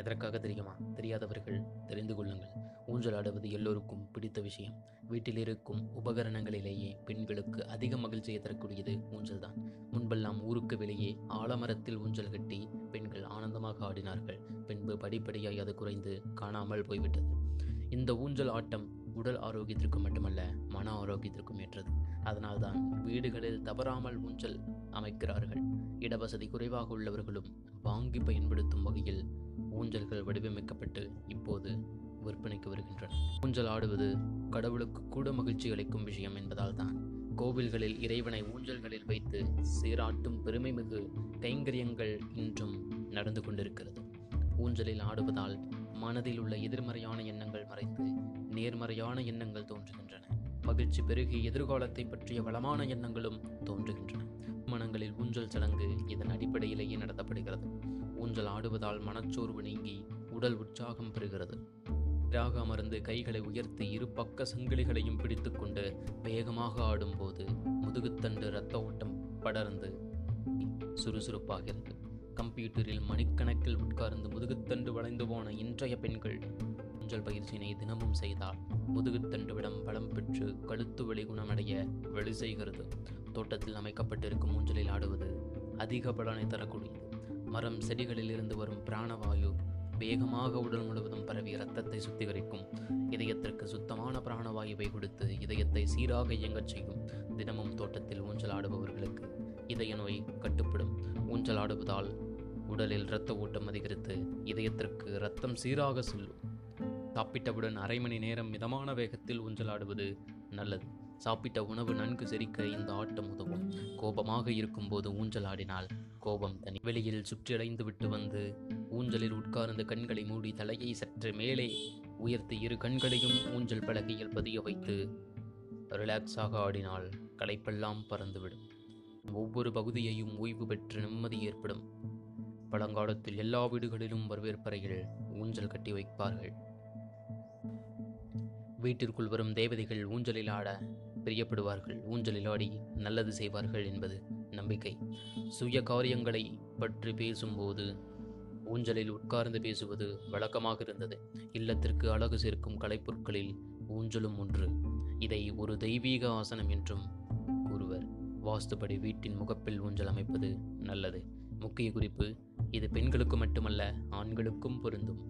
எதற்காக தெரியுமா? தெரியாதவர்கள் தெரிந்து கொள்ளுங்கள். ஊஞ்சல் ஆடுவது எல்லோருக்கும் பிடித்த விஷயம். வீட்டில் இருக்கும் உபகரணங்களிலேயே பெண்களுக்கு அதிக மகிழ்ச்சியை தரக்கூடியது ஊஞ்சல் தான். முன்பெல்லாம் ஊருக்கு வெளியே ஆலமரத்தில் ஊஞ்சல் கட்டி பெண்கள் ஆனந்தமாக ஆடினார்கள். பின்பு படிப்படியாய் அது குறைந்து காணாமல் போய்விட்டது. இந்த ஊஞ்சல் ஆட்டம் உடல் ஆரோக்கியத்திற்கு மட்டுமல்ல மன ஆரோக்கியத்திற்கும் ஏற்றது. அதனால்தான் வீடுகளில் தவறாமல் ஊஞ்சல் அமைக்கிறார்கள். இடவசதி குறைவாக உள்ளவர்களும் வாங்கி பயன்படுத்தும் வகையில் ஊஞ்சல்கள் வடிவமைக்கப்பட்டு இப்போது விற்பனைக்கு வருகின்றன. ஊஞ்சல் ஆடுவது கடவுளுக்கு கூட மகிழ்ச்சி அளிக்கும் விஷயம் என்பதால் தான் கோவில்களில் இறைவனை ஊஞ்சல்களில் வைத்து சீராட்டும் பெருமைமிகு கைங்கரியங்கள் இன்றும் நடந்து கொண்டிருக்கிறது. ஊஞ்சலில் ஆடுவதால் மனதில் உள்ள எதிர்மறையான எண்ணங்கள் மறைந்து நேர்மறையான எண்ணங்கள் தோன்றுகின்றன. மகிழ்ச்சி பெருகி எதிர்காலத்தை பற்றிய வளமான எண்ணங்களும் தோன்றுகின்றன. மனங்களில் ஊஞ்சல் சடங்கு இதன் அடிப்படையிலேயே நடத்தப்படுகிறது. ஊஞ்சல் ஆடுவதால் மனச்சோர்வு நீங்கி உடல் உற்சாகம் பெறுகிறது. ராக அமர்ந்து கைகளை உயர்த்தி இரு பக்க சங்கிலிகளையும் பிடித்துக்கொண்டு வேகமாக ஆடும்போது முதுகுத்தண்டு இரத்த ஓட்டம் படர்ந்து சுறுசுறுப்பாகிறது. கம்ப்யூட்டரில் மணிக்கணக்கில் உட்கார்ந்து முதுகுத்தண்டு வளைந்து போன இன்றைய பெண்கள் ஊஞ்சல் பயிற்சியினை தினமும் செய்தால் முதுகுத்தண்டு விடம் பலம் பெற்று கழுத்து வலி குணமடைய வழி செய்கிறது. தோட்டத்தில் அமைக்கப்பட்டிருக்கும் ஊஞ்சலில் ஆடுவது அதிக பலனை தரக்கூடியது. மரம் செடிகளில் இருந்து வரும் பிராணவாயு வேகமாக உடல் முழுவதும் பரவி இரத்தத்தை சுத்திகரிக்கும். இதயத்திற்கு சுத்தமான பிராணவாயுவை கொடுத்து இதயத்தை சீராக இயங்கச் செய்யும். தினமும் தோட்டத்தில் ஊஞ்சல் ஆடுபவர்களுக்கு இதய நோய் கட்டுப்படும். ஊஞ்சல் ஆடுவதால் உடலில் இரத்த ஓட்டம் அதிகரித்து இதயத்திற்கு இரத்தம் சீராக செல்லும். சாப்பிட்டவுடன் அரை மணி நேரம் மிதமான வேகத்தில் ஊஞ்சலாடுவது நல்லது. சாப்பிட்ட உணவு நன்கு செரிக்க இந்த ஆட்டம் உதவும். கோபமாக இருக்கும்போது ஊஞ்சல் ஆடினால் கோபம் தனி. வெளியில் சுற்றியடைந்து விட்டு வந்து ஊஞ்சலில் உட்கார்ந்து கண்களை மூடி தலையை சற்று மேலே உயர்த்தி இரு கண்களையும் ஊஞ்சல் பலகையில் பதிய வைத்து ரிலாக்ஸாக ஆடினால் களைப்பெல்லாம் பறந்துவிடும். ஒவ்வொரு பகுதியையும் ஓய்வு பெற்று நிம்மதி ஏற்படும். பழங்காலத்தில் எல்லா வீடுகளிலும் வரவேற்பறையில் ஊஞ்சல் கட்டி வைப்பார்கள். வீட்டிற்குள் வரும் தேவதைகள் ஊஞ்சலில் ஆட பிரியப்படுவார்கள். ஊஞ்சலில் ஆடி நல்லது செய்வார்கள் என்பது நம்பிக்கை. சுய காரியங்களை பற்றி பேசும்போது ஊஞ்சலில் உட்கார்ந்து பேசுவது வழக்கமாக இருந்தது. இல்லத்திற்கு அழகு சேர்க்கும் கலைப்பொருட்களில் ஊஞ்சலும் ஒன்று. இதை ஒரு தெய்வீக ஆசனம் என்றும் வாஸ்துபடி வீட்டின் முகப்பில் ஊஞ்சல் அமைப்பது நல்லது. முக்கிய குறிப்பு இது பெண்களுக்கு மட்டுமல்ல ஆண்களுக்கும் பொருந்தும்.